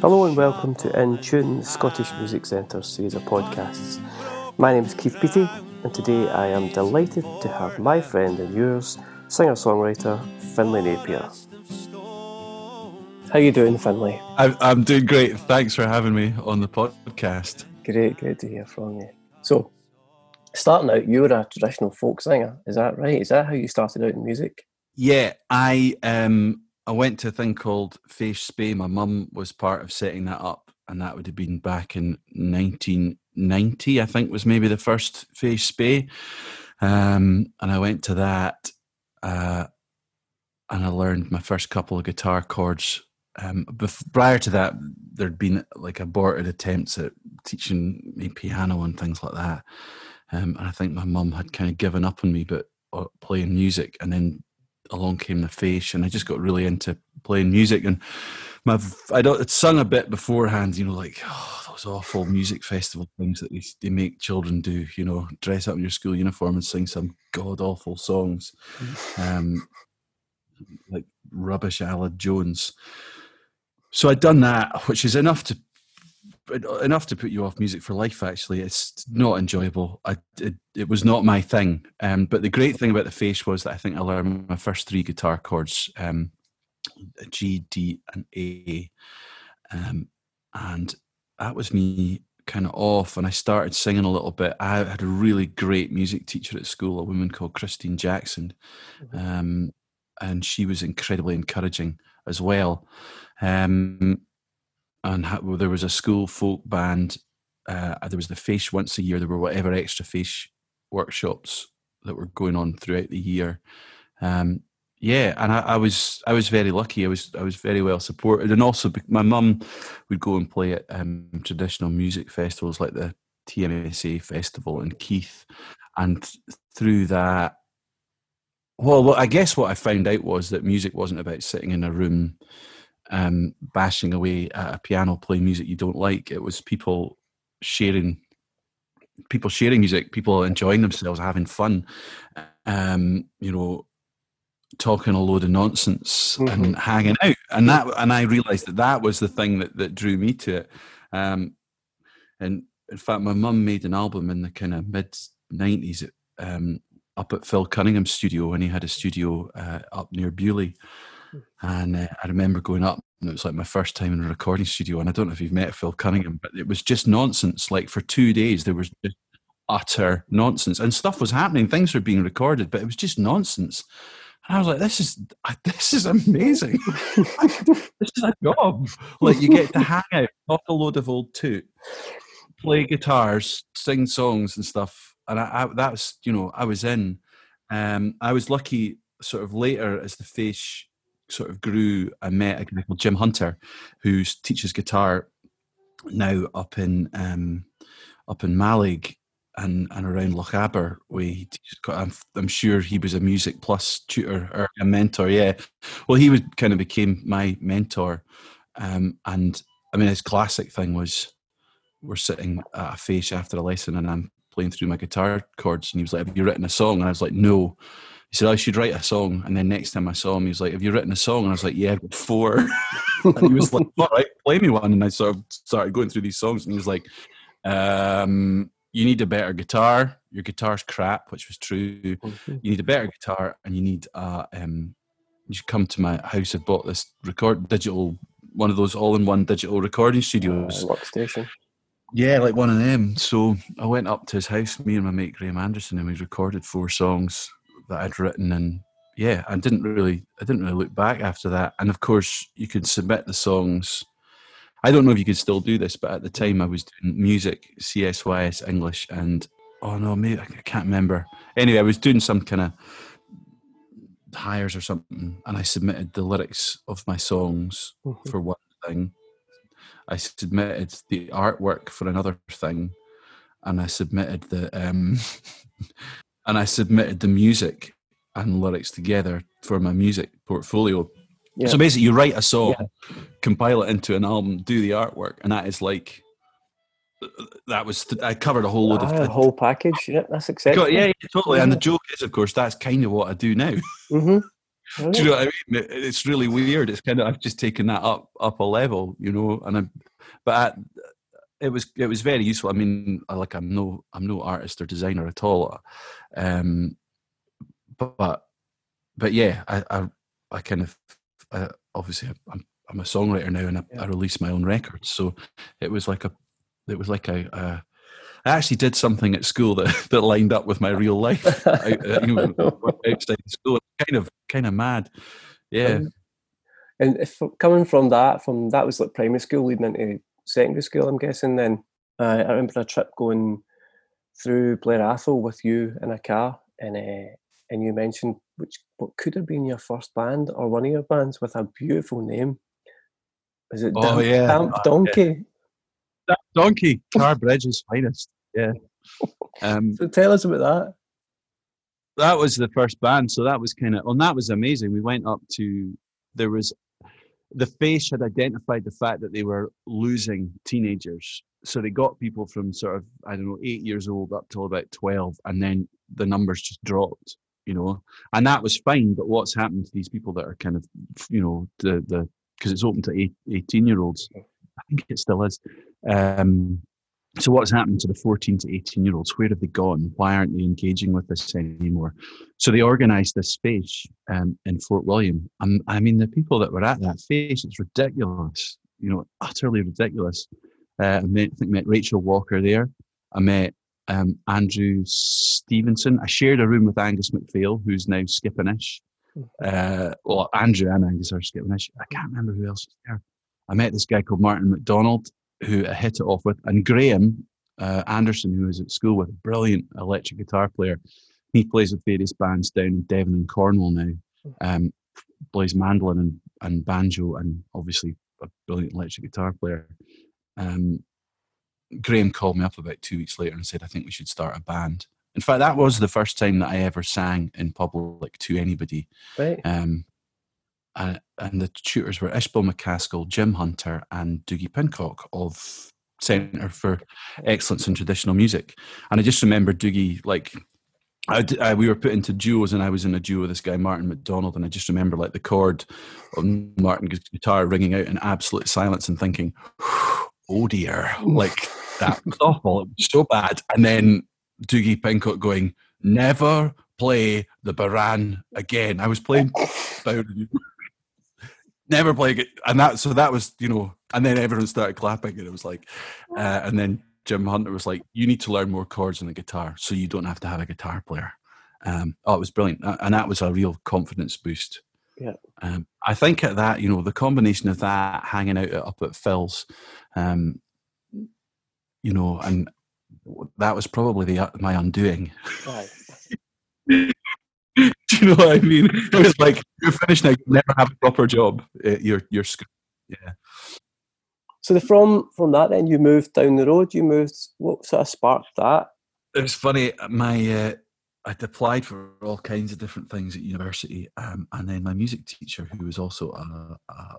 Hello and welcome to In Tune, Scottish Music Centre's series of podcasts. My name is Keith Peaty, and today I am delighted to have my friend and yours, singer-songwriter Finlay Napier. How are you doing, Finlay? I'm doing great. Thanks for having me on the podcast. Great, great to hear from you. So, starting out, you were a traditional folk singer. Is that right? Is that how you started out in music? Yeah, I um I went to a thing called Fèis Spè. My mum was part of setting that up, and that would have been back in 1990. I think was maybe the first Fèis Spè, um, and I went to that, uh, and I learned my first couple of guitar chords. Um, bef- prior to that, there'd been like aborted attempts at teaching me piano and things like that. Um, and I think my mum had kind of given up on me, but uh, playing music, and then along came the face, and I just got really into playing music. And my I don't I'd sung a bit beforehand, you know, like oh, those awful music festival things that they, they make children do, you know, dress up in your school uniform and sing some god awful songs, um, like rubbish Aled Jones. So I'd done that, which is enough to enough to put you off music for life. Actually, it's not enjoyable. I, it, it was not my thing. Um, but the great thing about the face was that I think I learned my first three guitar chords: um, G, D, and A, um, and that was me kind of off. And I started singing a little bit. I had a really great music teacher at school, a woman called Christine Jackson, mm-hmm. um, and she was incredibly encouraging as well. Um, and well, there was a school folk band. Uh, there was the fish once a year. There were whatever extra fish workshops that were going on throughout the year. Um, yeah, and I, I, was I was very lucky. I was I was very well supported, and also my mum would go and play at um, traditional music festivals like the TMSA festival in Keith, and through that, well, I guess what I found out was that music wasn't about sitting in a room um, bashing away at a piano playing music you don't like. It was people sharing, people sharing music, people enjoying themselves, having fun, um, you know, talking a load of nonsense mm-hmm. and hanging out. And that, and I realised that that was the thing that that drew me to it. Um, and in fact, my mum made an album in the kind of mid '90s. Um, up at Phil Cunningham's studio when he had a studio uh, up near Beauly. And uh, I remember going up, and it was like my first time in a recording studio. And I don't know if you've met Phil Cunningham, but it was just nonsense. Like for two days, there was just utter nonsense, and stuff was happening. Things were being recorded, but it was just nonsense. And I was like, "This is this is amazing. this is a job. Like you get to hang out, talk a load of old toot, play guitars, sing songs and stuff." And I, I that was, you know, I was in. Um, I was lucky, sort of later as the face sort of grew, I met a guy called Jim Hunter, who teaches guitar now up in um, up in Mallaig and, and around Lochaber. We I'm, I'm sure he was a music plus tutor or a mentor. Yeah, well, he was kind of became my mentor, um, and I mean his classic thing was we're sitting at a face after a lesson and I'm playing through my guitar chords and he was like, "Have you written a song?" And I was like, "No." He said, I should write a song. And then next time I saw him, he was like, Have you written a song? And I was like, Yeah, four. and he was like, All right, play me one. And I sort of started going through these songs. And he was like, um, You need a better guitar. Your guitar's crap, which was true. You need a better guitar and you need a, um, you should come to my house. I've bought this record digital, one of those all in one digital recording studios. Uh, workstation. Yeah, like one of them. So I went up to his house, me and my mate Graham Anderson, and we recorded four songs that I'd written, and yeah, I didn't really, I didn't really look back after that. And of course, you could submit the songs. I don't know if you could still do this, but at the time I was doing music, CSYS, English, and oh no, maybe I can't remember. Anyway, I was doing some kind of Highers or something, and I submitted the lyrics of my songs mm-hmm. for one thing. I submitted the artwork for another thing, and I submitted the um, and I submitted the music and lyrics together for my music portfolio. Yeah. So basically, you write a song, yeah. compile it into an album, do the artwork, and that is like that was I covered a whole load of a ah, whole package. Yeah, that's acceptable. Yeah, yeah, totally. And the joke is, of course, that's kind of what I do now. Mm-hmm. Do you know what I mean? It's really weird. It's kind of I've just taken that up up a level, you know. And I'm, but I, it was it was very useful. I mean, like I'm no I'm no artist or designer at all. Um, but but yeah, I I, I kind of I, obviously I'm I'm a songwriter now, and I, yeah. I release my own records. So it was like a it was like a, a I actually did something at school that, that lined up with my real life uh, you know, outside school. Kind of, kind of mad. Yeah. Um, and if coming from that, from that was like primary school leading into secondary school, I'm guessing. Then uh, I remember a trip going through Blair Atholl with you in a car, and uh, and you mentioned which what could have been your first band or one of your bands with a beautiful name. Is it oh, Damp, yeah. Damp Donkey? Damp Donkey, Tarbridge's finest. Yeah. Um, so tell us about that. That was the first band, so that was kind of, well, that was amazing. We went up to there was the face had identified the fact that they were losing teenagers. So they got people from sort of, I don't know, eight years old up till about 12, and then the numbers just dropped, you know, and that was fine. But what's happened to these people that are kind of, you know, the, the, because it's open to 18 year olds, I think it still is. Um, so what's happened to the 14 to 18 year olds? Where have they gone? Why aren't they engaging with this anymore? So they organized this space um, in fort william. Um, i mean the people that were at that face it's ridiculous you know utterly ridiculous. Uh, i met, I think met rachel walker there. I met um, andrew stevenson. I shared a room with angus macphail who's now Skipinnish hmm. uh, well andrew and angus are Skipinnish i can't remember who else was there. I met this guy called martin mcdonald who I hit it off with, and Graham uh, Anderson, who was at school with, a brilliant electric guitar player. He plays with various bands down in Devon and Cornwall now. Um, plays mandolin and, and banjo, and obviously a brilliant electric guitar player. Um, Graham called me up about two weeks later and said, I think we should start a band. In fact, that was the first time that I ever sang in public to anybody. Right. Um, uh, and the tutors were Ishbel MacAskill, Jim Hunter, and Dougie Pincock of Centre for Excellence in Traditional Music. And I just remember Dougie, like, I, I, we were put into duos, and I was in a duo with this guy Martin McDonald, and I just remember like the chord on Martin's guitar ringing out in absolute silence, and thinking, "Oh dear!" Like that was awful. It was so bad. And then Dougie Pincock going, "Never play the Baran again." I was playing never playing it. And that, so that was, you know, and then everyone started clapping, and it was like, uh, and then Jim Hunter was like, you need to learn more chords on the guitar so you don't have to have a guitar player. Um, oh, it was brilliant. And that was a real confidence boost. Yeah. Um, I think at that, you know, the combination of that hanging out up at Phil's, um, you know, and that was probably the my undoing. Right. Do you know what I mean? It was like you're finished now. You never have a proper job. Uh, you're you're yeah. So the, from from that, then you moved down the road. You moved. What sort of sparked that? It was funny. My uh, I'd applied for all kinds of different things at university, um, and then my music teacher, who was also a, a,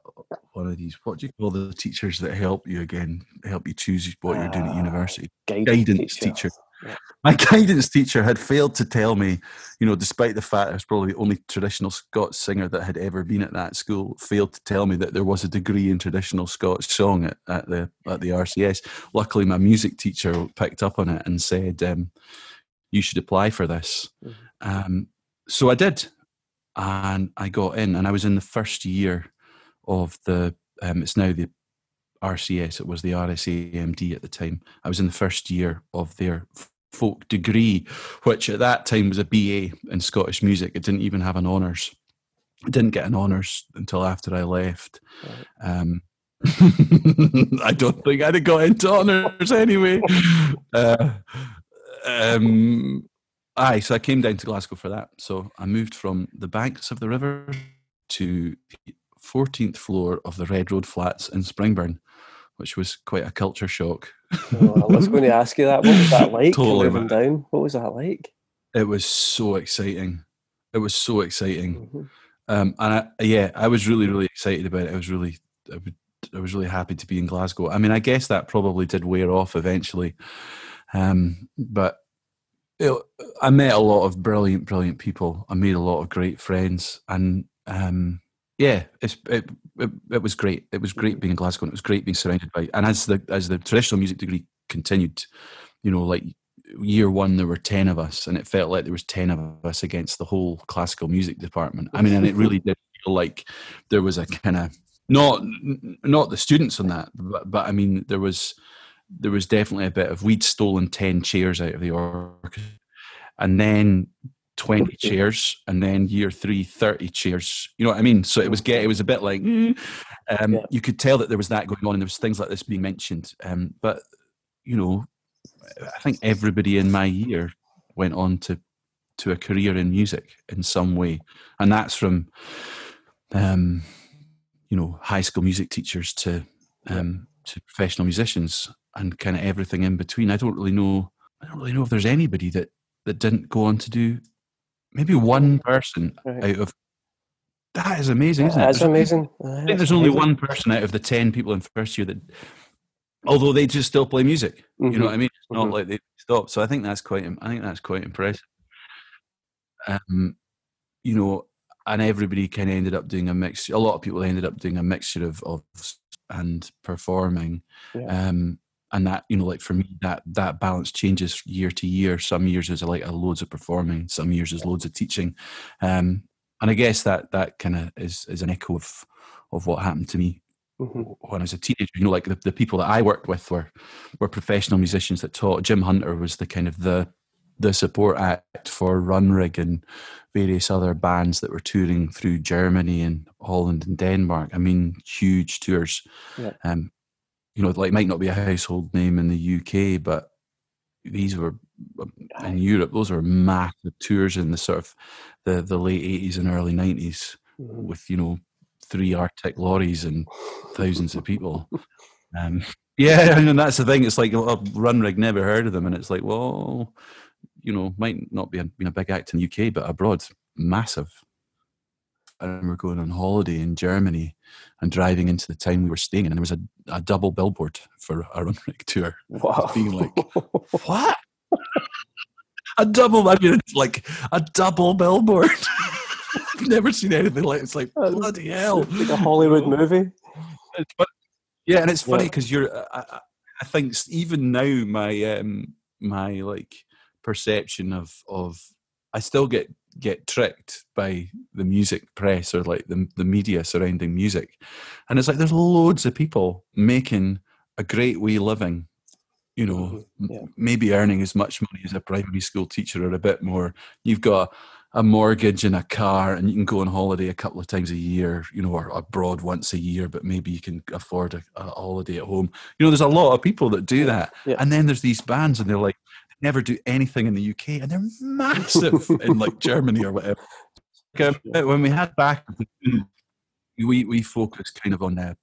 one of these, what do you call the teachers that help you again, help you choose what you're doing at ah, university? Guidance, guidance teacher. teacher. Yeah. My guidance teacher had failed to tell me, you know, despite the fact I was probably the only traditional Scots singer that had ever been at that school, failed to tell me that there was a degree in traditional Scots song at, at the at the RCS. Luckily, my music teacher picked up on it and said. Um, you should apply for this. Mm-hmm. Um, so I did, and I got in, and I was in the first year of the. Um, it's now the RCS. It was the RSAMD at the time. I was in the first year of their folk degree, which at that time was a BA in Scottish music. It didn't even have an honours. I didn't get an honours until after I left. Right. Um, I don't think I'd have got into honours anyway. Uh, um, aye, so I came down to Glasgow for that. So I moved from the banks of the river to the 14th floor of the Red Road Flats in Springburn, which was quite a culture shock. oh, I was going to ask you that. What was that like totally moving down? What was that like? It was so exciting. It was so exciting. Mm-hmm. Um, and I, yeah, I was really, really excited about it. I was really, I, would, I was really happy to be in Glasgow. I mean, I guess that probably did wear off eventually. Um, but it, I met a lot of brilliant, brilliant people. I made a lot of great friends, and um, yeah, it's it, it, it was great. It was great mm. being in Glasgow. and It was great being surrounded by. And as the as the traditional music degree continued, you know, like year one there were 10 of us and it felt like there was 10 of us against the whole classical music department i mean and it really did feel like there was a kind of not not the students on that but, but i mean there was there was definitely a bit of we'd stolen 10 chairs out of the orchestra and then 20 chairs and then year three 30 chairs you know what i mean so it was get it was a bit like mm. um, yeah. you could tell that there was that going on and there was things like this being mentioned um, but you know I think everybody in my year went on to to a career in music in some way, and that's from um, you know high school music teachers to um, to professional musicians and kind of everything in between. I don't really know. I don't really know if there's anybody that that didn't go on to do maybe one person right. out of that is amazing, isn't it? That's amazing. I think there's only one person out of the ten people in first year that although they just still play music. Mm-hmm. You know mm-hmm. what I mean? It's not mm-hmm. like they stop. So I think that's quite. I think that's quite impressive. Um, you know, and everybody kind of ended up doing a mix. A lot of people ended up doing a mixture of of and performing. Yeah. Um, and that you know, like for me, that that balance changes year to year. Some years is like a loads of performing. Some years is loads of teaching. Um, and I guess that that kind of is is an echo of of what happened to me mm-hmm. when I was a teenager. You know, like the, the people that I worked with were were professional musicians that taught. Jim Hunter was the kind of the the support act for Runrig and various other bands that were touring through Germany and Holland and Denmark. I mean, huge tours. Yeah. Um, you know, like might not be a household name in the UK, but these were um, in Europe. Those were massive tours in the sort of the the late eighties and early 90s mm-hmm. with you know three Arctic lorries and thousands of people. Um, yeah, and that's the thing. It's like oh, Runrig never heard of them, and it's like, well, you know, might not be a, been a big act in the UK, but abroad, massive. I remember going on holiday in Germany and driving into the town we were staying in, and there was a, a double billboard for a Runrig tour. Wow. Being like, what? a double, I mean, like a double billboard. I've never seen anything like it's like bloody hell, like a Hollywood movie. But yeah, and it's funny because yeah. you're. I, I, think even now my um my like perception of of I still get get tricked by the music press or like the the media surrounding music, and it's like there's loads of people making a great wee living you know, mm-hmm. yeah. maybe earning as much money as a primary school teacher or a bit more. You've got a mortgage and a car and you can go on holiday a couple of times a year you know or abroad once a year but maybe you can afford a, a holiday at home you know there's a lot of people that do that yeah. and then there's these bands and they're like never do anything in the uk and they're massive in like germany or whatever um, when we had back we we focused kind of on that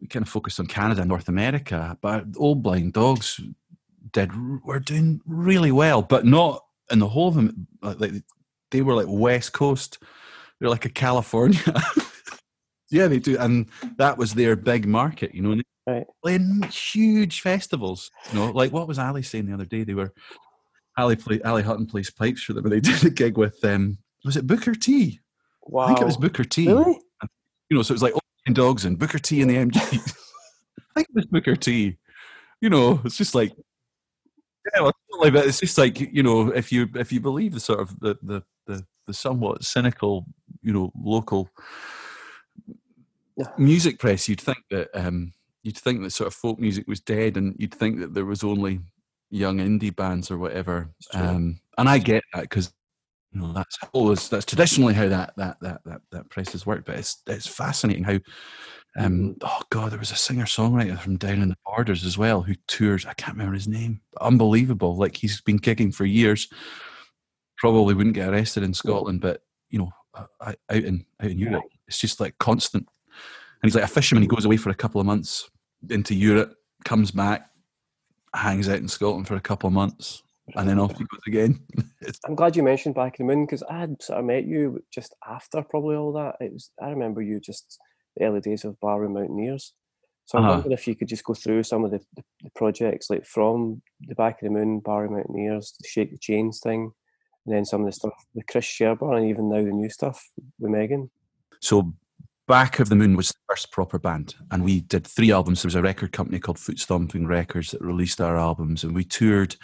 we kind of focused on canada north america but old blind dogs did were doing really well but not in the whole of them like they were like West Coast. They're like a California. yeah, they do, and that was their big market. You know, right. playing huge festivals. You know, like what was Ali saying the other day? They were Ali play Ali Hutton plays pipes for them, and they did a gig with um was it Booker T? Wow, I think it was Booker T. Really? You know, so it was like dogs and Booker T and the MGs. I think it was Booker T. You know, it's just like yeah, well, totally. But it's just like you know, if you if you believe the sort of the the the, the somewhat cynical, you know, local yeah. music press, you'd think that um, you'd think that sort of folk music was dead, and you'd think that there was only young indie bands or whatever. Um, and I get that because you know that's always that's traditionally how that that that that, that press has worked. But it's it's fascinating how um, mm-hmm. oh god, there was a singer songwriter from down in the borders as well who tours. I can't remember his name. Unbelievable! Like he's been kicking for years. Probably wouldn't get arrested in Scotland, but you know, uh, out in out in Europe, it's just like constant. And he's like a fisherman. He goes away for a couple of months into Europe, comes back, hangs out in Scotland for a couple of months, and then off he goes again. I'm glad you mentioned Back in the Moon because I had sort of met you just after probably all that. It was I remember you just the early days of Barroom Mountaineers. So uh-huh. I wonder if you could just go through some of the, the, the, projects, like from the Back of the Moon, Barroom Mountaineers, the Shake the Chains thing, and then some of the stuff with Chris Sherburn, and even now the new stuff with Megan. So Back of the Moon was the first proper band, and we did three albums. There was a record company called Foot Stomping Records that released our albums, and we toured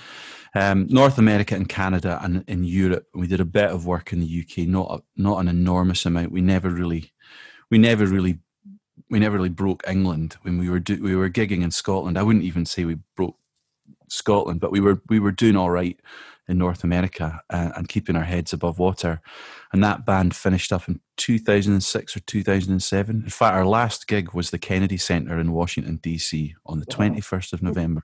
um, North America and Canada and in Europe. We did a bit of work in the UK, not not an enormous amount. We never really, we never really, we never really broke England when we were do, we were gigging in Scotland. I wouldn't even say we broke Scotland, but we were we were doing all right in North America uh, and keeping our heads above water. And that band finished up in 2006 or 2007. In fact, our last gig was the Kennedy Center in Washington, D.C. on the wow. 21st of November.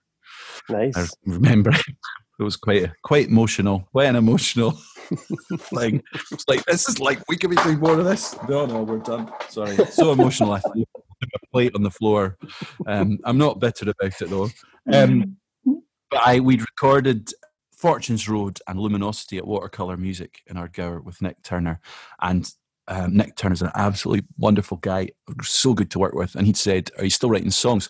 Nice. I remember it was quite quite emotional, quite an emotional thing. It's like this is like we could be doing more of this. No, no, we're done. Sorry, so emotional. I feel a plate on the floor. Um, I'm not bitter about it though. Um, but I we'd recorded Fortunes Road and Luminosity at Watercolor Music in Ardgour with Nick Turner. And um, Nick Turner's an absolutely wonderful guy, so good to work with. And he'd said, Are you still writing songs?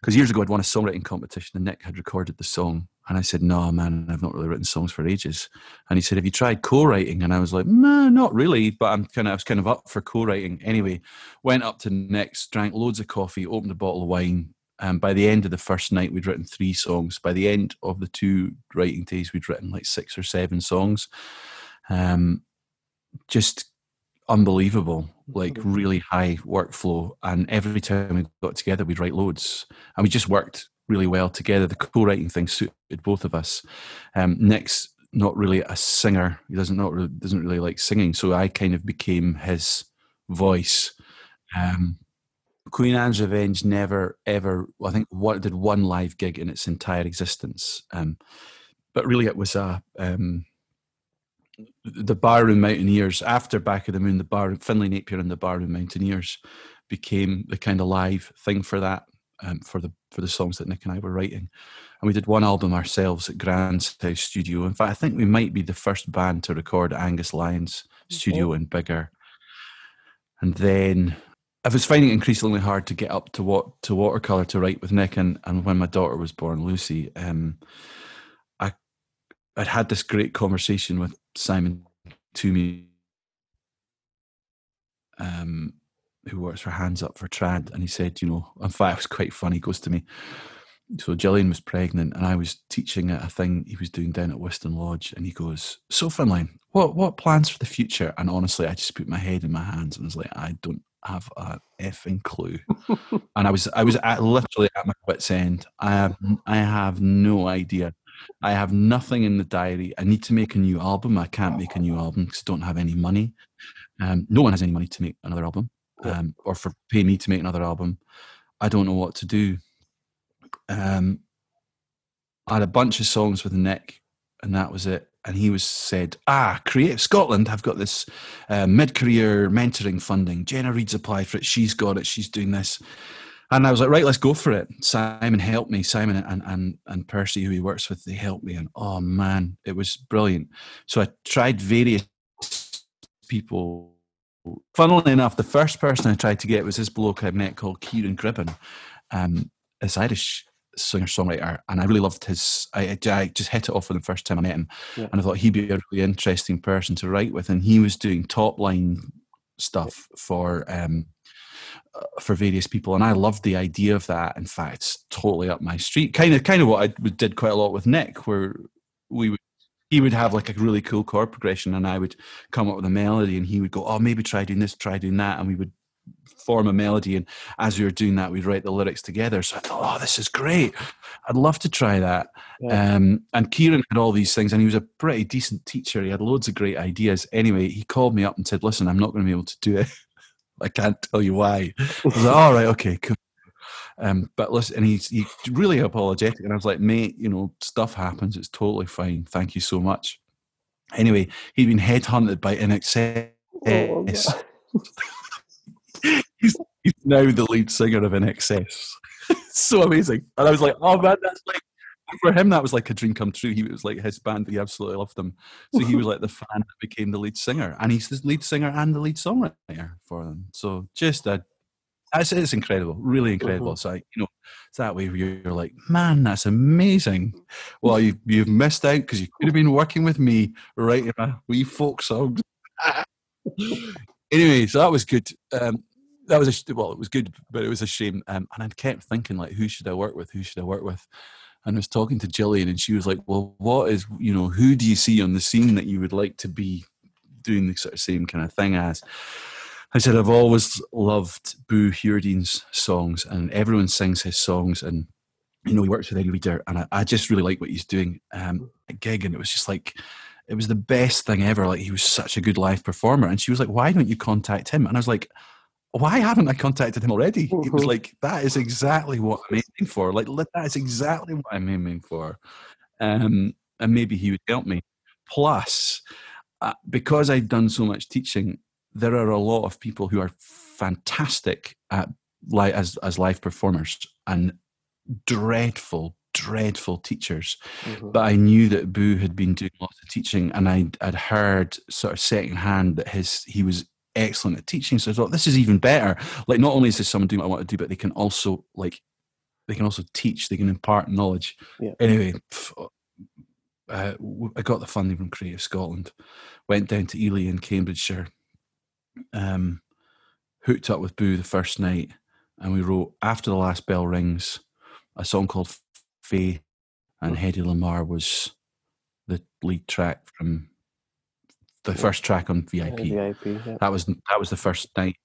Because years ago I'd won a songwriting competition and Nick had recorded the song. And I said, No, man, I've not really written songs for ages. And he said, Have you tried co writing? And I was like, No, not really. But I'm kind of, I was kind of up for co writing. Anyway, went up to Nick's, drank loads of coffee, opened a bottle of wine, um, by the end of the first night, we'd written three songs. By the end of the two writing days, we'd written like six or seven songs. Um, just unbelievable, like mm-hmm. really high workflow. And every time we got together, we'd write loads. And we just worked really well together. The co-writing thing suited both of us. Um, Nick's not really a singer. He doesn't not really, doesn't really like singing. So I kind of became his voice. Um, Queen Anne's Revenge never ever. I think what did one live gig in its entire existence, um, but really it was a um, the Barroom Mountaineers after Back of the Moon. The Bar Finlay Napier and the Barroom Mountaineers became the kind of live thing for that um, for the for the songs that Nick and I were writing, and we did one album ourselves at Grand's House Studio. In fact, I think we might be the first band to record Angus Lyons Studio in Biggar. and then I was finding it increasingly hard to get up to what to watercolor to write with Nick, and, and when my daughter was born, Lucy, um, I I'd had this great conversation with Simon Thoumire, um, who works for Hands Up for Trad, and he said, you know, in fact, it was quite funny. He goes to me, so Gillian was pregnant, and I was teaching a thing he was doing down at Wiston Lodge, and he goes, "So Finlay, what what plans for the future?" And honestly, I just put my head in my hands and was like, "I don't have a effing clue. and I was I was at, literally at my wit's end. I have I have no idea. I have nothing in the diary. I need to make a new album. I can't make a new album because I don't have any money. Um, no one has any money to make another album, um, or for pay me to make another album. I don't know what to do. Um, I had a bunch of songs with Nick, and that was it and he was said, "Ah, Creative Scotland have got this uh, mid-career mentoring funding. Jenna Reid's applied for it. She's got it. She's doing this." And I was like, "Right, let's go for it." Simon helped me. Simon and and and Percy, who he works with, they helped me, and oh man, it was brilliant. So I tried various people. Funnily enough, the first person I tried to get was this bloke I met called Ciaran Gribbin, um, this Irish singer songwriter, and I really loved his. I, I, just hit it off with him the first time I met him, yeah. and I thought he'd be a really interesting person to write with. And he was doing top line stuff for um, uh, for various people, and I loved the idea of that. In fact, it's totally up my street. Kind of, kind of what I did quite a lot with Nick, where we would. He would have like a really cool chord progression, and I would come up with a melody, and he would go, "Oh, maybe try doing this, try doing that," and we would form a melody. And as we were doing that, we'd write the lyrics together. So I thought, oh, this is great. I'd love to try that. Yeah. Um, and Ciaran had all these things, and he was a pretty decent teacher. He had loads of great ideas. Anyway, he called me up and said, listen, I'm not going to be able to do it. I can't tell you why. I was like, all right, okay, cool. Um, but listen, and he's, he's really apologetic. And I was like, mate, you know, stuff happens. It's totally fine. Thank you so much. Anyway, he'd been headhunted by INXS. Oh, he's, he's now the lead singer of INXS. so amazing. And I was like, oh man, that's like for him that was like a dream come true. He was like his band, he absolutely loved them. So he was like the fan that became the lead singer, and he's the lead singer and the lead songwriter for them. So just a It's, it's incredible, really incredible. So, you know, it's that way where you're like, man, that's amazing. Well, you've, you've missed out because you could have been working with me writing a wee folk song. anyway, so that was good. Um, that was a well, it was good, but it was a shame. Um, and I kept thinking like, who should I work with? Who should I work with? And I was talking to Jillian, and she was like, "Well, what is you know, who do you see on the scene that you would like to be doing the sort of same kind of thing as?" I said, "I've always loved Boo Hewerdine's songs, and everyone sings his songs, and you know, he works with Eddie Reader, and I, I just really like what he's doing um, at gig, and it was just like." It was the best thing ever. Like he was such a good live performer, and she was like, "Why don't you contact him?" And I was like, why haven't I contacted him already? Mm-hmm. He was like, that is exactly what I'm aiming for. Like, that is exactly what I'm aiming for. Um, and maybe he would help me. Plus, uh, because I've done so much teaching, there are a lot of people who are fantastic at like as as live performers and dreadful, dreadful teachers. Mm-hmm. But I knew that Boo had been doing lots of teaching, and I'd, I'd heard sort of secondhand that his he was excellent at teaching. So I thought this is even better. Like not only is this someone doing what I want to do, but they can also like they can also teach. They can impart knowledge. Yeah. Anyway, uh, I got the funding from Creative Scotland. Went down to Ely in Cambridgeshire. Um, hooked up with Boo the first night, and we wrote after the last bell rings a song called Faye, and Hedy Lamarr was the lead track from the first track on VIP. Yeah, VIP yeah. That was that was the first night.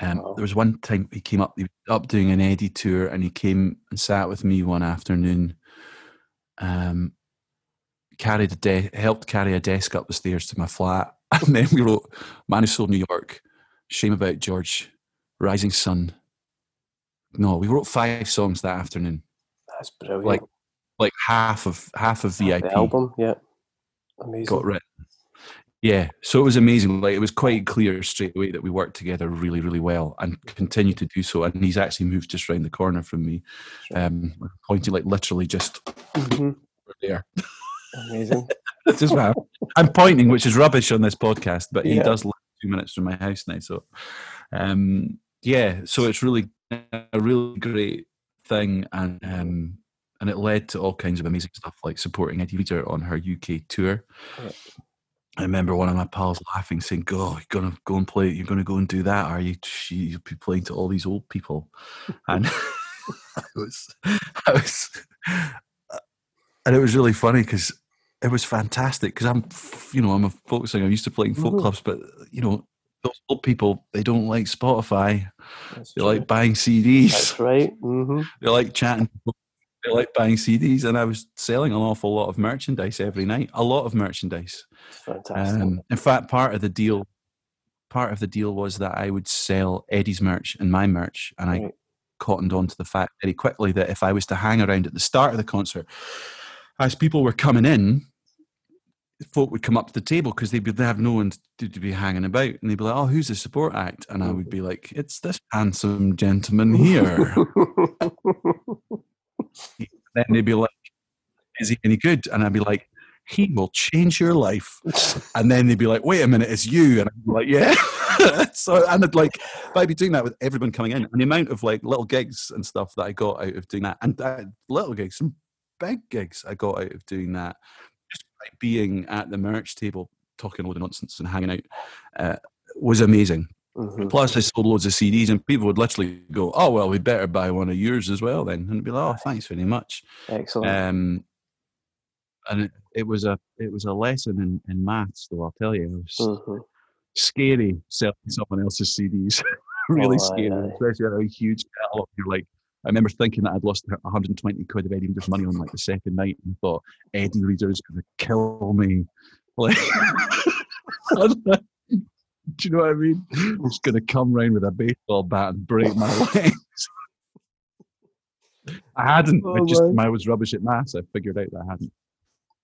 Um, wow. There was one time he came up, he was up doing an Eddie tour, and he came and sat with me one afternoon. Um, carried a de- helped carry a desk up the stairs to my flat, and then we wrote "Man Who Sold New York," "Shame About George," "Rising Sun." No, we wrote five songs that afternoon. That's brilliant. Like, like half of half of VIP the album. Yeah, amazing. Got written. Yeah, so it was amazing. Like it was quite clear straight away that we worked together really, really well, and continue to do so. And he's actually moved just around the corner from me, um, pointing like literally just mm-hmm. there. Amazing. just wow. I'm pointing, which is rubbish on this podcast, but he yeah. does live two minutes from my house now. So, um, yeah, so it's really a really great thing, and um, and it led to all kinds of amazing stuff like supporting Eddie Reader on her UK tour. Yeah I remember one of my pals laughing, saying, "Go, you're gonna go and play. You're gonna go and do that. Are you? You'll be playing to all these old people." And I was, I was, and it was really funny because it was fantastic. Because I'm, you know, I'm a folk singer. I'm used to playing folk mm-hmm. clubs, but you know, those old people they don't like Spotify. That's they true. like buying CDs. That's right. Mm-hmm. They like chatting I like buying CDs, and I was selling an awful lot of merchandise every night. A lot of merchandise. Fantastic. Um, in fact, part of the deal, part of the deal was that I would sell Eddie's merch and my merch, and right. I cottoned on to the fact very quickly that if I was to hang around at the start of the concert, as people were coming in, folk would come up to the table because they'd, be, they have no one to, to, be hanging about, and they'd be like, "Oh, who's the support act?" And I would be like, "It's this handsome gentleman here." then they'd be like, "Is he any good?" And I'd be like, "He will change your life." and then they'd be like, "Wait a minute, it's you?" And I'd be like, "Yeah." so and I'd like, I'd be doing that with everyone coming in, and the amount of like little gigs and stuff that I got out of doing that, and uh, little gigs, some big gigs I got out of doing that, just by being at the merch table, talking all the nonsense and hanging out, uh, was amazing. Mm-hmm. Plus, I sold loads of CDs, and people would literally go, "Oh well, we better buy one of yours as well." Then, and be like, "Oh, thanks very much." Excellent. Um, and it, it, was a it was a lesson in, in maths, though. I'll tell you, it was mm-hmm. scary selling someone else's CDs. really oh, scary, aye, aye. especially a huge catalog. You're like, I remember thinking that I'd lost 120 quid of Eddie Reader's money on like the second night, and thought Eddie Reader is going to kill me. Like. Do you know what I mean? He's going to come round with a baseball bat and break my legs. I hadn't. Oh, I just I was rubbish at maths. I figured out that I hadn't.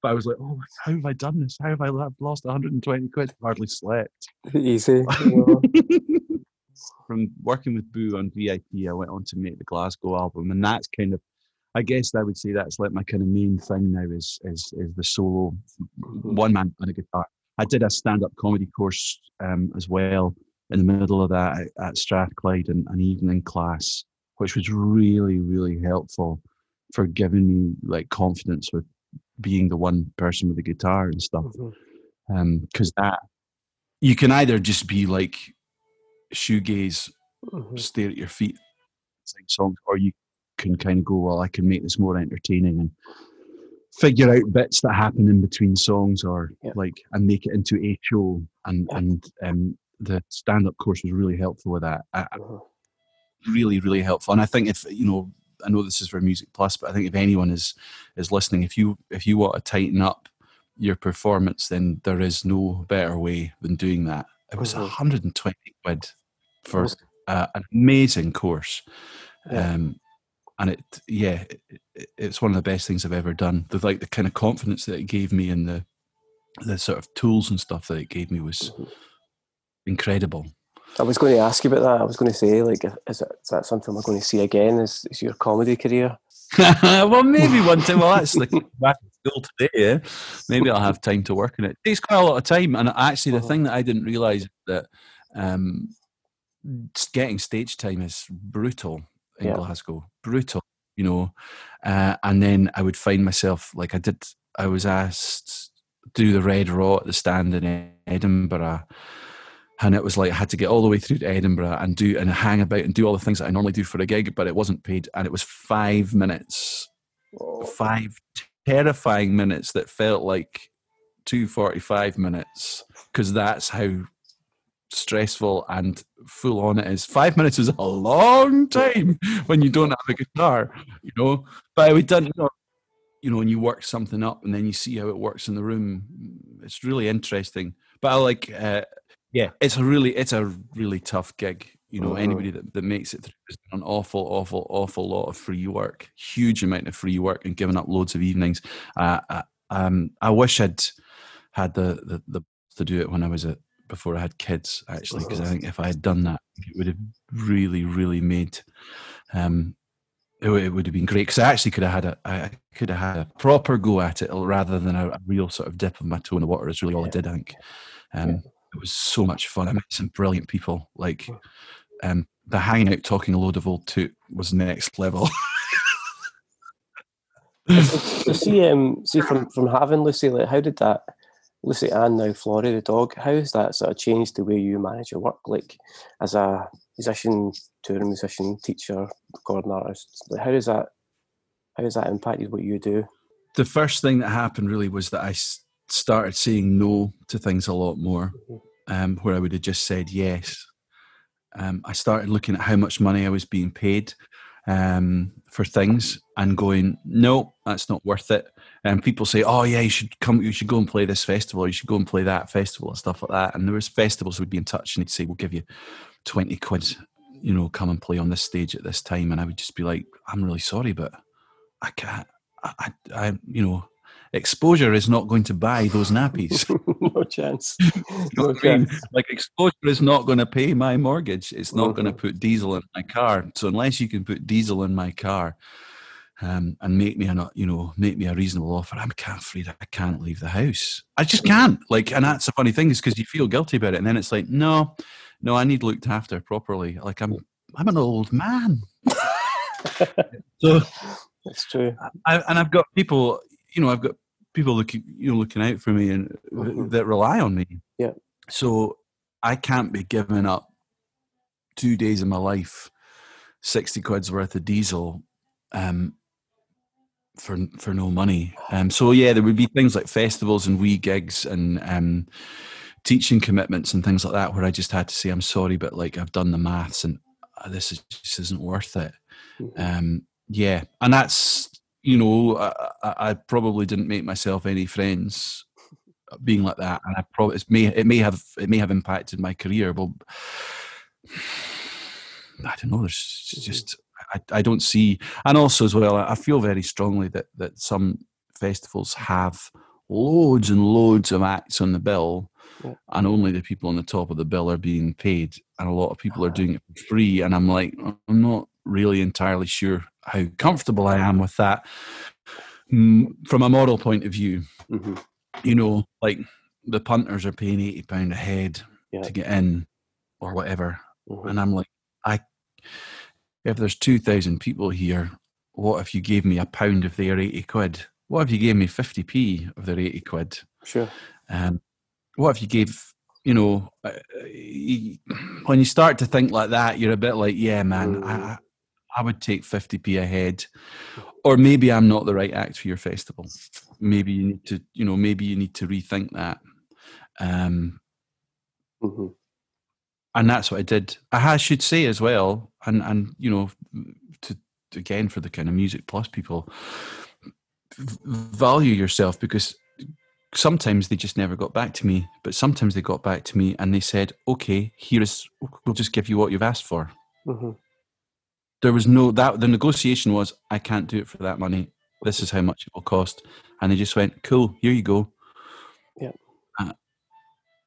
But I was like, oh, how have I done this? How have I lost 120 quid? Hardly slept. Easy. From working with Boo on VIP, I went on to make the Glasgow album, and that's kind of, I guess I would say that's like my kind of main thing now is is is the solo, mm-hmm. one man on a guitar. I did a stand up comedy course um, as well in the middle of that at, at Strathclyde and an evening class, which was really, really helpful for giving me like confidence with being the one person with the guitar and stuff. Because mm-hmm. um, that you can either just be like shoegaze, mm-hmm. stare at your feet, sing songs, or you can kind of go, well, I can make this more entertaining and figure out bits that happen in between songs or yeah. like and make it into a show and yeah. and um the stand-up course was really helpful with that I, uh-huh. really really helpful and i think if you know i know this is for music plus but i think if anyone is is listening if you if you want to tighten up your performance then there is no better way than doing that it was uh-huh. 120 quid for uh, an amazing course yeah. um and it yeah it, it's one of the best things i've ever done. The like the kind of confidence that it gave me and the the sort of tools and stuff that it gave me was mm-hmm. incredible. I was going to ask you about that. I was going to say like is, it, is that something we're going to see again is, is your comedy career? Well maybe one time well that's like back in school today yeah. Maybe i'll have time to work on it. It takes quite a lot of time and actually the uh-huh. thing that i didn't realize that um getting stage time is brutal in yeah. Glasgow. Brutal, you know. Uh, and then I would find myself like I did. I was asked do the Red Raw at the stand in Edinburgh, and it was like I had to get all the way through to Edinburgh and do and hang about and do all the things that I normally do for a gig, but it wasn't paid, and it was five minutes, five terrifying minutes that felt like two forty-five minutes because that's how stressful and full on it is. Five minutes is a long time when you don't have a guitar, you know. But we done, you know, you know, when you work something up and then you see how it works in the room, it's really interesting. But I like, uh, yeah, it's a really, it's a really tough gig. You know, uh-huh. anybody that, that makes it through is an awful, awful, awful lot of free work, huge amount of free work, and giving up loads of evenings. Uh, I, uh, um, I wish I'd had the, the the to do it when I was at before I had kids, actually, because I think if I had done that, it would have really, really made. Um, it, it would have been great because I actually could have had a, I could have had a proper go at it rather than a, a real sort of dip of my toe in the water. Is really all yeah. I did. I think um, yeah. it was so much fun. I met some brilliant people. Like um, the hanging out, talking a load of old toot was next level. so, see, um, see from from having Lucy, like, how did that? Lucy and now Florrie the dog, how has that sort of changed the way you manage your work? Like as a musician, touring musician, teacher, recording artist, like how does that how has that impacted what you do? The first thing that happened really was that I started saying no to things a lot more, mm-hmm. um, where I would have just said yes. Um, I started looking at how much money I was being paid um, for things and going, no, that's not worth it. And people say, oh yeah, you should come, you should go and play this festival, you should go and play that festival and stuff like that. And there was festivals we'd be in touch and they'd say, we'll give you twenty quid, you know, come and play on this stage at this time. And I would just be like, I'm really sorry, but I can't. I, I, I you know, exposure is not going to buy those nappies. no chance. no chance. Like exposure is not going to pay my mortgage. It's not mm-hmm. going to put diesel in my car. So unless you can put diesel in my car um, and make me a you know make me a reasonable offer, I'm can't afraid I can't leave the house. I just can't. Like, and that's the funny thing is because you feel guilty about it, and then it's like, no, no, I need looked after properly. Like I'm I'm an old man. so that's true. I, and I've got people, you know, I've got people looking you know looking out for me and mm-hmm. that rely on me. Yeah. So I can't be giving up two days of my life, sixty quid's worth of diesel, um, for for no money. Um, so yeah, there would be things like festivals and wee gigs and um, teaching commitments and things like that where I just had to say I'm sorry, but like I've done the maths and uh, this is, just isn't worth it. Mm-hmm. Um, yeah, and that's you know, I, I, probably didn't make myself any friends being like that, and I probably it may it may have it may have impacted my career. Well, I don't know. There's just I, I don't see, and also as well, I feel very strongly that that some festivals have loads and loads of acts on the bill, yeah. and only the people on the top of the bill are being paid, and a lot of people are doing it for free. And I'm like, I'm not really entirely sure how comfortable I am with that mm, from a moral point of view. Mm-hmm. You know, like the punters are paying eighty pound a head yeah. to get in, or whatever. Mhm. And I'm like, I if there's two thousand people here, what if you gave me a pound of their eighty quid? What if you gave me fifty p of their eighty quid? Sure. Um, what if you gave, you know, uh, y- when you start to think like that, you're a bit like, yeah, man, I, Mm. I- I would take 50p a head. Or maybe I'm not the right act for your festival. Maybe you need to, you know, maybe you need to rethink that. Um, hmm and that's what I did. I should say as well, and and you know, to again for the kind of music plus people, value yourself because sometimes they just never got back to me, but sometimes they got back to me and they said, "Okay, here is, we'll just give you what you've asked for." hmm There was no that the negotiation was, "I can't do it for that money. This is how much it will cost," and they just went, "Cool, here you go." Yeah. Uh,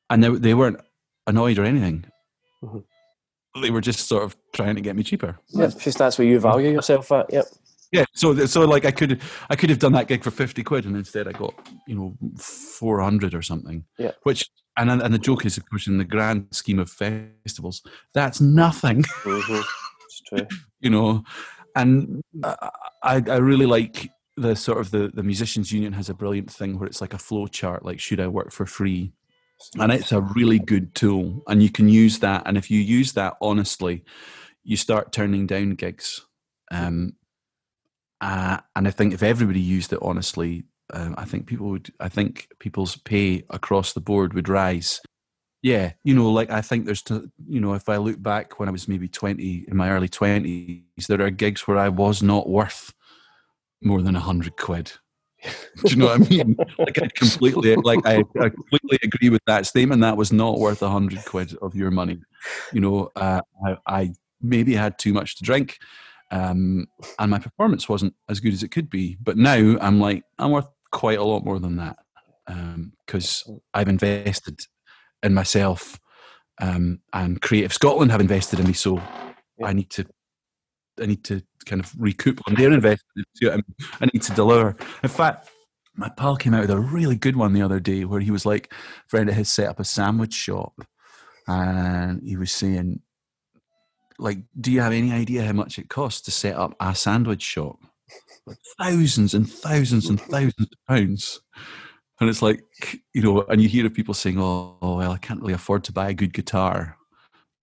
and they they weren't annoyed or anything. Mhm. They were just sort of trying to get me cheaper. Yeah, just that's where you value yourself at. Yep. Yeah, so so like I could I could have done that gig for fifty quid, and instead I got you know four hundred or something. Yeah. Which and and the joke is, of course, in the grand scheme of festivals, that's nothing, hmm It's true. you know. And I I really like the sort of the the musicians union has a brilliant thing where it's like a flow chart, like should I work for free, and it's a really good tool, and you can use that, and if you use that honestly, you start turning down gigs. Um, uh, and I think if everybody used it honestly, um, I think people would. I think people's pay across the board would rise. Yeah, you know, like I think there's, to, you know, if I look back when I was maybe twenty in my early twenties, there are gigs where I was not worth more than a hundred quid. Do you know what I mean? like I completely, like I, I completely agree with that statement. That was not worth a hundred quid of your money. You know, uh, I, I maybe had too much to drink, um, and my performance wasn't as good as it could be. But now I'm like, I'm worth quite a lot more than that because I've invested in myself, um, and Creative Scotland have invested in me. So Yeah. I need to, I need to kind of recoup on their investment. I mean? I need to deliver. In fact, my pal came out with a really good one the other day where he was like, a friend of his set up a sandwich shop, and he was saying, like, do you have any idea how much it costs to set up a sandwich shop? Like thousands and thousands and thousands of pounds. And it's like, you know, and you hear of people saying, oh, oh, well, I can't really afford to buy a good guitar.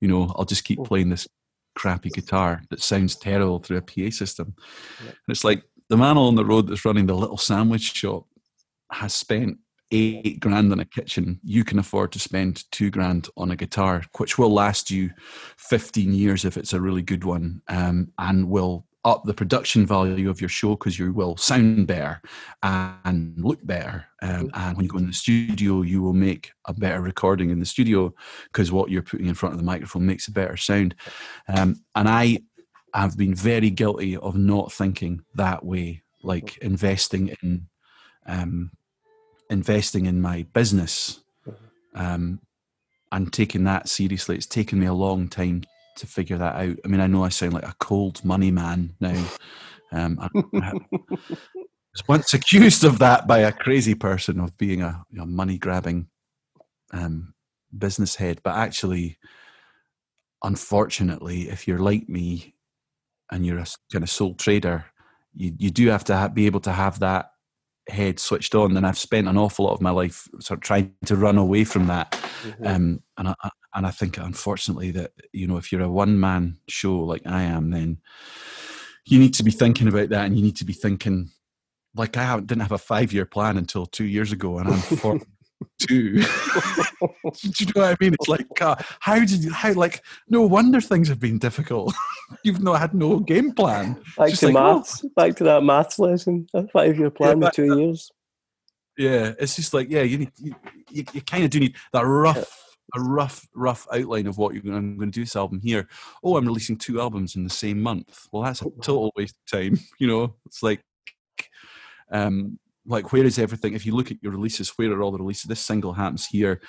You know, I'll just keep oh. playing this crappy guitar that sounds terrible through a PA system. Yeah. And it's like the man on the road that's running the little sandwich shop has spent eight grand on a kitchen. You can afford to spend two grand on a guitar, which will last you 15 years if it's a really good one, um, and will up the production value of your show because you will sound better and look better. Um, and when you go in the studio, you will make a better recording in the studio because what you're putting in front of the microphone makes a better sound. Um, and I have been very guilty of not thinking that way, like investing in um, investing in my business um, and taking that seriously. It's taken me a long time to figure that out. I mean, I know I sound like a cold money man now. Um, I, I was once accused of that by a crazy person of being a you know, money grabbing um, business head, but actually, unfortunately, if you're like me and you're a kind of sole trader, you, you do have to ha- be able to have that head switched on. And I've spent an awful lot of my life sort of trying to run away from that. Mhm. Um, and I- and I think unfortunately that you know if you're a one man show like I am, then you need to be thinking about that, and you need to be thinking like I haven't, didn't have a five year plan until two years ago, and I'm two. Do you know what I mean? It's like uh, how did you how like no wonder things have been difficult. You've not had no game plan. Back Just to like, oh. maths. Back to that maths lesson. A five-year plan back with two years. Yeah, it's just like yeah, you need you, you, you kind of do need that rough a rough rough outline of what you're going. I'm going to do this album here. Oh, I'm releasing two albums in the same month. Well, that's a total waste of time. You know, it's like um like where is everything? If you look at your releases, where are all the releases? This single happens here,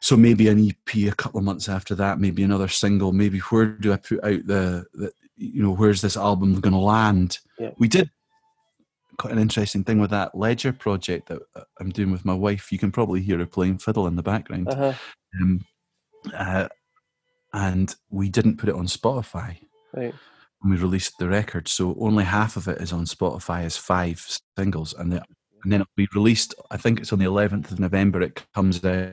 so maybe an EP a couple of months after that, maybe another single. Maybe where do I put out the the you know where's this album going to land? Yeah. We did quite an interesting thing with that ledger project that uh, I'm doing with my wife. You can probably hear her playing fiddle in the background. Uh-huh. Um, uh, and we didn't put it on Spotify Right. when we released the record. So only half of it is on Spotify as five singles, and, the, and then it'll be released. I think it's on the 11th of November. It comes out.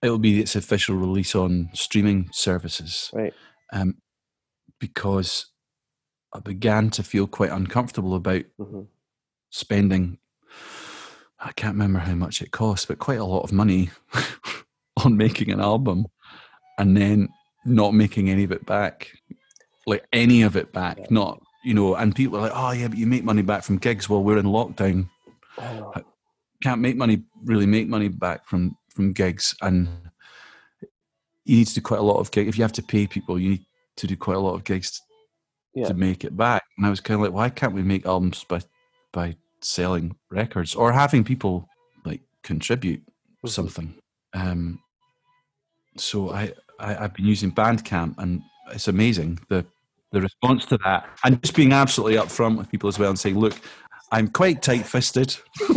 It'll be its official release on streaming services. Right. Um, because I began to feel quite uncomfortable about hmm spending. I can't remember how much it cost, but quite a lot of money on making an album, and then not making any of it back, like any of it back. Yeah. Not you know, and people are like, "Oh yeah, but you make money back from gigs." Well, we're in lockdown. Know. Can't make money really make money back from from gigs, and you need to do quite a lot of gigs. If you have to pay people, you need to do quite a lot of gigs Yeah. to make it back. And I was kind of like, why can't we make albums by by selling records or having people like contribute Mhm. something? Um, so I, I I've been using Bandcamp, and it's amazing the the response to that, and just being absolutely upfront with people as well, and saying, look, I'm quite tight fisted.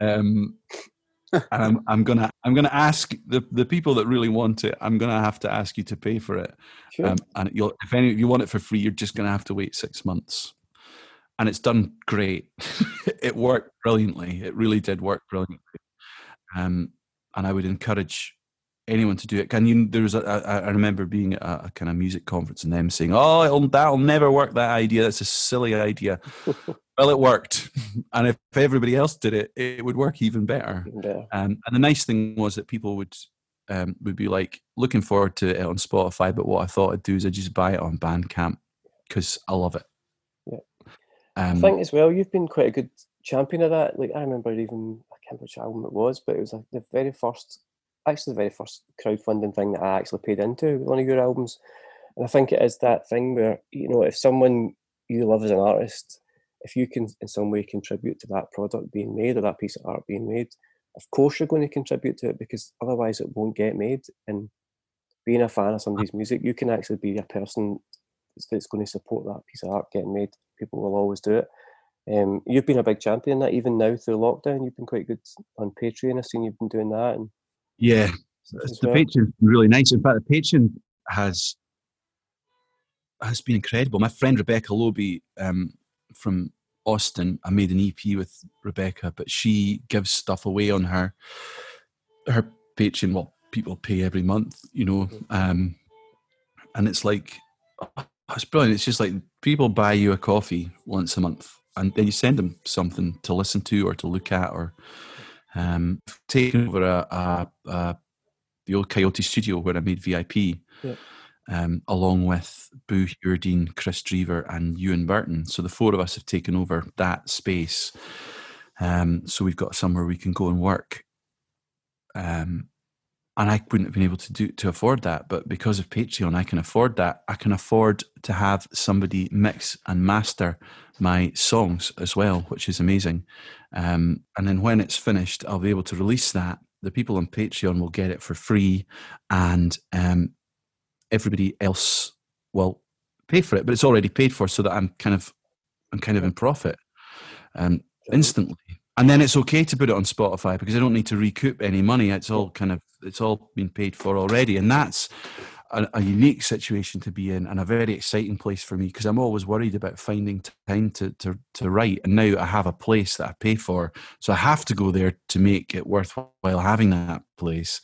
um, and I'm, I'm gonna I'm gonna ask the, the people that really want it. I'm gonna have to ask you to pay for it. Sure. Um, and you'll, if any, if you want it for free, you're just going to have to wait six months. And it's done great. it worked brilliantly. It really did work brilliantly. Um, and I would encourage anyone to do it. Can you? There was a, a, I remember being at a, a kind of music conference and them saying, "Oh, it'll, that'll never work. That idea. That's a silly idea." well, it worked, and if everybody else did it, it would work even better. Better. Um, and the nice thing was that people would um, would be like looking forward to it on Spotify, but what I thought I'd do is I'd just buy it on Bandcamp because I love it. Yeah. Um, I think as well, you've been quite a good champion of that. Like I remember even I can't remember which album it was, but it was like the very first, actually the very first crowdfunding thing that I actually paid into one of your albums. And I think it is that thing where you know if someone you love as an artist, if you can in some way contribute to that product being made or that piece of art being made, of course you're going to contribute to it because otherwise it won't get made. And being a fan of somebody's music, you can actually be a person that's- that's going to support that piece of art getting made. People will always do it. Um, you've been a big champion that even now through lockdown. You've been quite good on Patreon. I've seen you've been doing that. And yeah, the well. Patreon's been really nice. In fact, the Patreon has has been incredible. My friend Rebecca Loebe um, from Austin, I made an EP with Rebecca, but she gives stuff away on her her Patreon. Well, people pay every month, you know, um, and it's like oh, it's brilliant. It's just like people buy you a coffee once a month, and then you send them something to listen to or to look at, or um, taking over a, a, a the old Coyote studio where I made VIP, Yeah. um, along with Boo Hewerdine, Chris Drever, and Ewan Burton. So the four of us have taken over that space. Um, so we've got somewhere we can go and work. Um, and I wouldn't have been able to do to afford that, but because of Patreon, I can afford that. I can afford to have somebody mix and master my songs as well, which is amazing. Um, and then when it's finished, I'll be able to release that. The people on Patreon will get it for free, and um, everybody else will pay for it. But it's already paid for, so that I'm kind of I'm kind of in profit um, instantly. And then it's okay to put it on Spotify because I don't need to recoup any money. It's all kind of it's all been paid for already, and that's a, a unique situation to be in and a very exciting place for me because I'm always worried about finding time to, to to write. And now I have a place that I pay for, so I have to go there to make it worthwhile having that place.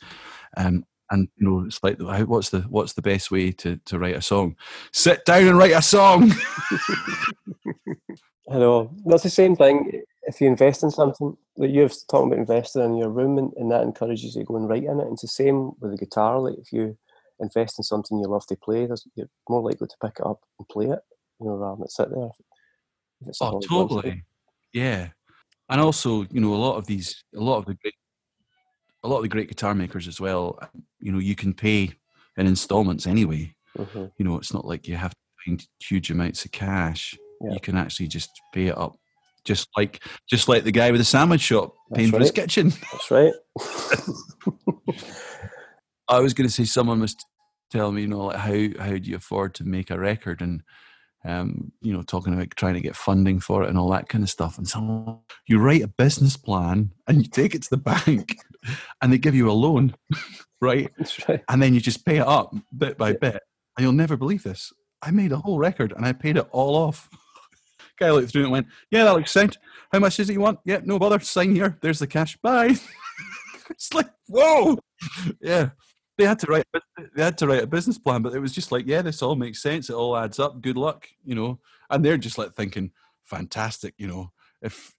Um, and you know, it's like, what's the what's the best way to to write a song? Sit down and write a song. I know that's the same thing. If you invest in something, like you're talking about investing in your room, and, and that encourages you to go and write in it. And it's the same with the guitar. Like if you invest in something you love to play, there's, you're more likely to pick it up and play it, you know, rather than sit there. Oh, something you to totally. Yeah, and also, you know, a lot of these, a lot of the great, a lot of the great guitar makers as well. You know, you can pay in installments anyway. Mhm. You know, it's not like you have to find huge amounts of cash. Yeah. You can actually just pay it up, just like just like the guy with the sandwich shop paying for his kitchen. That's right. I was going to say someone was telling me, you know, like how how do you afford to make a record? And um, you know, talking about trying to get funding for it and all that kind of stuff. And so you write a business plan and you take it to the bank and they give you a loan, right? right? And then you just pay it up bit by bit. And you'll never believe this. I made a whole record and I paid it all off. Guy looked through it and went, Yeah, that looks sound. How much is it you want? Yeah, no bother. Sign here. There's the cash. Bye. it's like, whoa. Yeah they had to write they had to write a business plan, but it was just like, yeah, this all makes sense. It all adds up. Good luck, you know. And they're just like thinking, fantastic, you know. If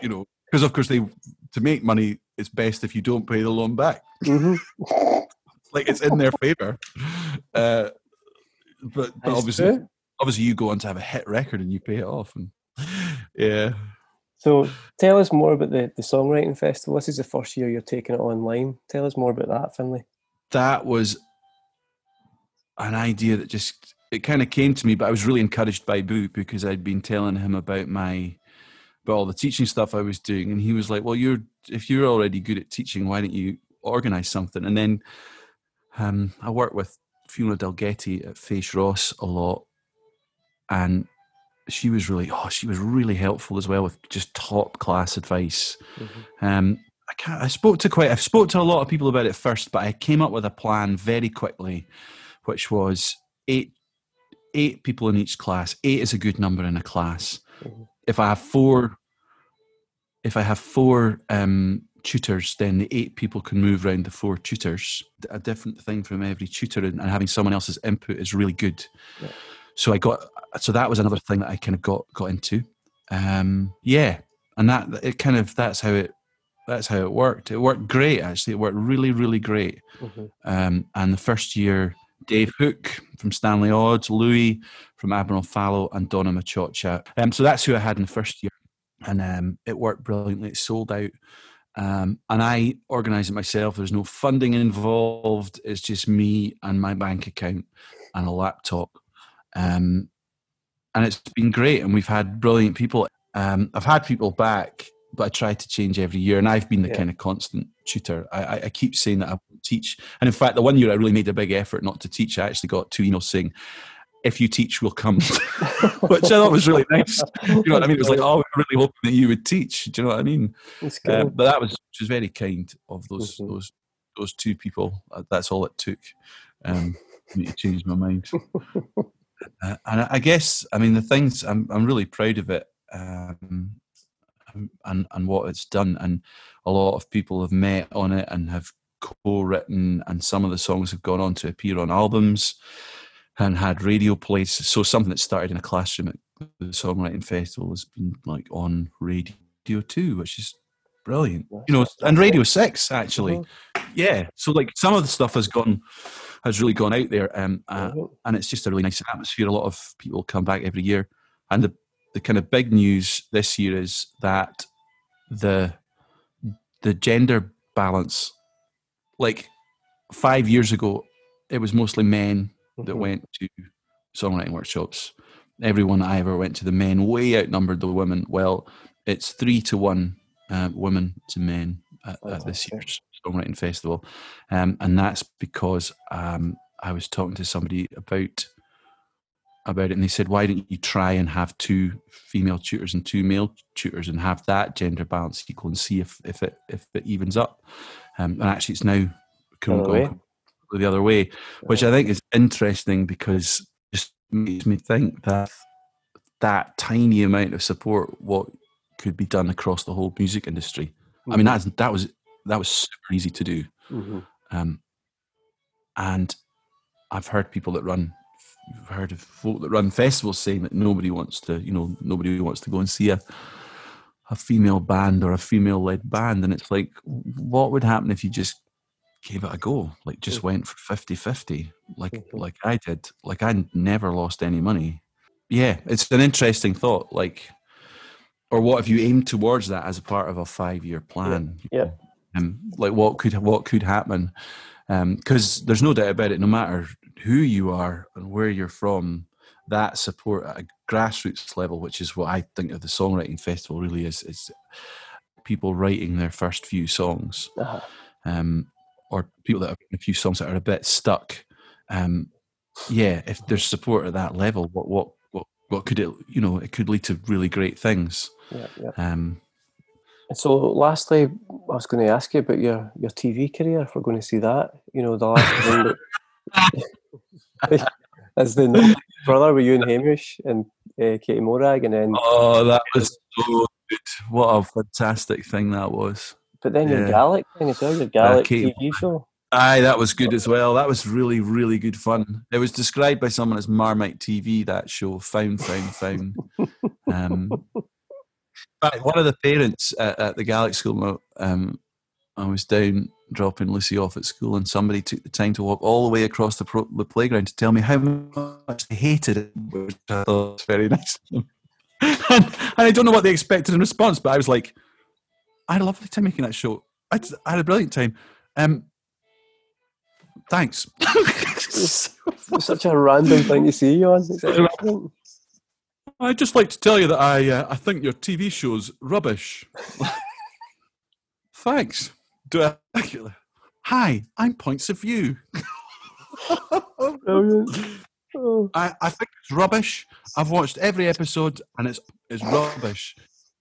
you know, because of course they to make money, it's best if you don't pay the loan back. Mm-hmm. like it's in their favor. Uh, but, but obviously, true. Obviously, you go on to have a hit record and you pay it off, and yeah. So tell us more about the, the songwriting festival. This is the first year you're taking it online. Tell us more about that, Finlay that was an idea that just it kind of came to me, but I was really encouraged by Boo because I'd been telling him about my about all the teaching stuff I was doing, and he was like, "Well, you're if you're already good at teaching, why don't you organize something?" And then um, I work with Fiona Dalgetty at Fèis Rois a lot, and she was really oh she was really helpful as well with just top class advice. Mm-hmm. Um, I can't. I spoke to quite. I spoke to a lot of people about it first, but I came up with a plan very quickly, which was eight eight people in each class. Eight is a good number in a class. Mm-hmm. If I have four, if I have four um, tutors, then the eight people can move around the four tutors. A different thing from every tutor, and, having someone else's input is really good. Yeah. So I got. So that was another thing that I kind of got got into. Um, yeah, and that it kind of that's how it that's how it worked. It worked great, actually. It worked really, really great. Mm-hmm. Um, and the first year, Dave Hook from Stanley Odds, Louis from Admiral Fallow, and Donna Maciocia. Um, so that's who I had in the first year. And um, it worked brilliantly. It sold out. Um, and I organised it myself. There's no funding involved. It's just me and my bank account and a laptop. Um, and it's been great. And we've had brilliant people. Um, I've had people back but I try to change every year, and I've been the yeah. kind of constant tutor. I, I, keep saying that I teach, and in fact, the one year I really made a big effort not to teach. I actually got two emails saying, "If you teach, we'll come," which I thought was really nice. You know what I mean? It was like, "Oh, we're really hoping that you would teach." Do you know what I mean? Uh, but that was which was very kind of those mm-hmm. those those two people. That's all it took um, me to change my mind. Uh, and I guess, I mean, the things I'm I'm really proud of it. Um, and and what it's done. And a lot of people have met on it and have co-written, and some of the songs have gone on to appear on albums and had radio plays. So something that started in a classroom at the songwriting festival has been like on radio too, which is brilliant. You know, and Radio Six actually, mm-hmm. yeah. So like some of the stuff has gone has really gone out there, um, uh, mm-hmm. and it's just a really nice atmosphere. A lot of people come back every year, and the the kind of big news this year is that the the gender balance like five years ago it was mostly men that mm-hmm. went to songwriting workshops everyone i ever went to the men way outnumbered the women well it's three to one uh, women to men at, at this year's songwriting festival. Um, and that's because um, i was talking to somebody about about it and they said why don't you try and have two female tutors and two male tutors and have that gender balance equal and see if, if it if it evens up? Um, and actually it's now going the other way which i think is interesting because it just makes me think that that tiny amount of support what could be done across the whole music industry. I mean mm-hmm. that's that was that was super easy to do mm-hmm. um, and i've heard people that run heard of folk that run festivals saying that nobody wants to, you know, nobody wants to go and see a a female band or a female led band. And it's like, what would happen if you just gave it a go? Like just mm-hmm. went for 50 50, like mm-hmm. like I did. Like I never lost any money. Yeah, it's an interesting thought. Like or what if you aim towards that as a part of a five year plan? Yeah. Um, like what could what could happen? Because um, there's no doubt about it. No matter who you are and where you're from, that support at a grassroots level, which is what I think of the songwriting festival really is, is people writing their first few songs, uh-huh. um, or people that have a few songs that are a bit stuck. Um, yeah, if there's support at that level, what what what could it you know it could lead to really great things. Yeah, yeah. Um, So, lastly, I was going to ask you about your, your TV career. If we're going to see that, you know, the last thing that, as the brother with you and Hamish and uh, Katie Morag, and then oh, that was so good! What a fantastic thing that was. but then your yeah. Gaelic thing as well, your Gaelic Katie TV show. Aye, that was good as well. That was really, really good fun. It was described by someone as Marmite TV. That show, Fonn, Fonn, Fonn. Um, but one of the parents at, at the Gaelic School, um, I was down dropping Lucy off at school, and somebody took the time to walk all the way across the, pro- the playground to tell me how much they hated it, which I thought was very nice. and, and I don't know what they expected in response, but I was like, I had a lovely time making that show. I, had- I had a brilliant time. Um, thanks. It's such a random thing to see you on. I'd just like to tell you that I uh, I think your TV show's rubbish. Thanks. Do I? Hi, I'm Points of View. Brilliant. Oh, I, I think it's rubbish. I've watched every episode and it's it's rubbish.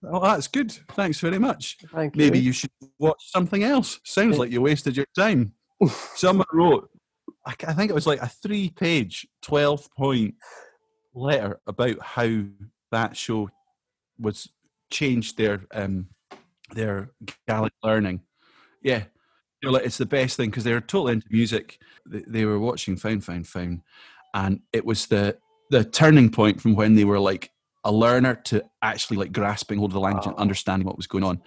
Oh, that's good. Thanks very much. thank Maybe you. you should watch something else. Sounds like you wasted your time. Someone wrote, I think it was like a three page, 12 point letter about how that show was changed their um their Gaelic learning. Yeah. You know, like it's the best thing because they were totally into music. They, they were watching Fonn, Fonn, Fonn, and it was the the turning point from when they were like a learner to actually like grasping hold of the language and Oh. understanding what was going on.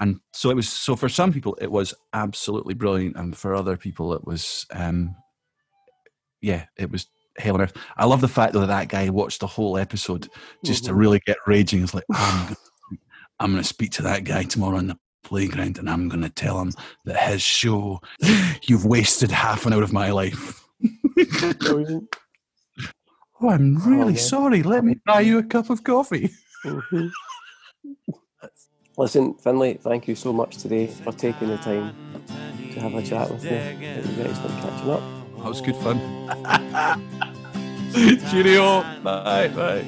And so it was. So for some people, it was absolutely brilliant, and for other people, it was, um, yeah, it was hell on earth. I love the fact that that guy watched the whole episode just to Mhm. really get raging. It's like I'm, gonna- I'm going to speak to that guy tomorrow on the playground, and I'm going to tell him that his show, you've wasted half an hour of my life. Oh, I'm really man. sorry. Let me buy you a cup of coffee. Mhm. Listen, Finlay, thank you so much today for taking the time to have a chat with me. It was excellent catching up. That was good fun. Cheerio. Bye. Bye.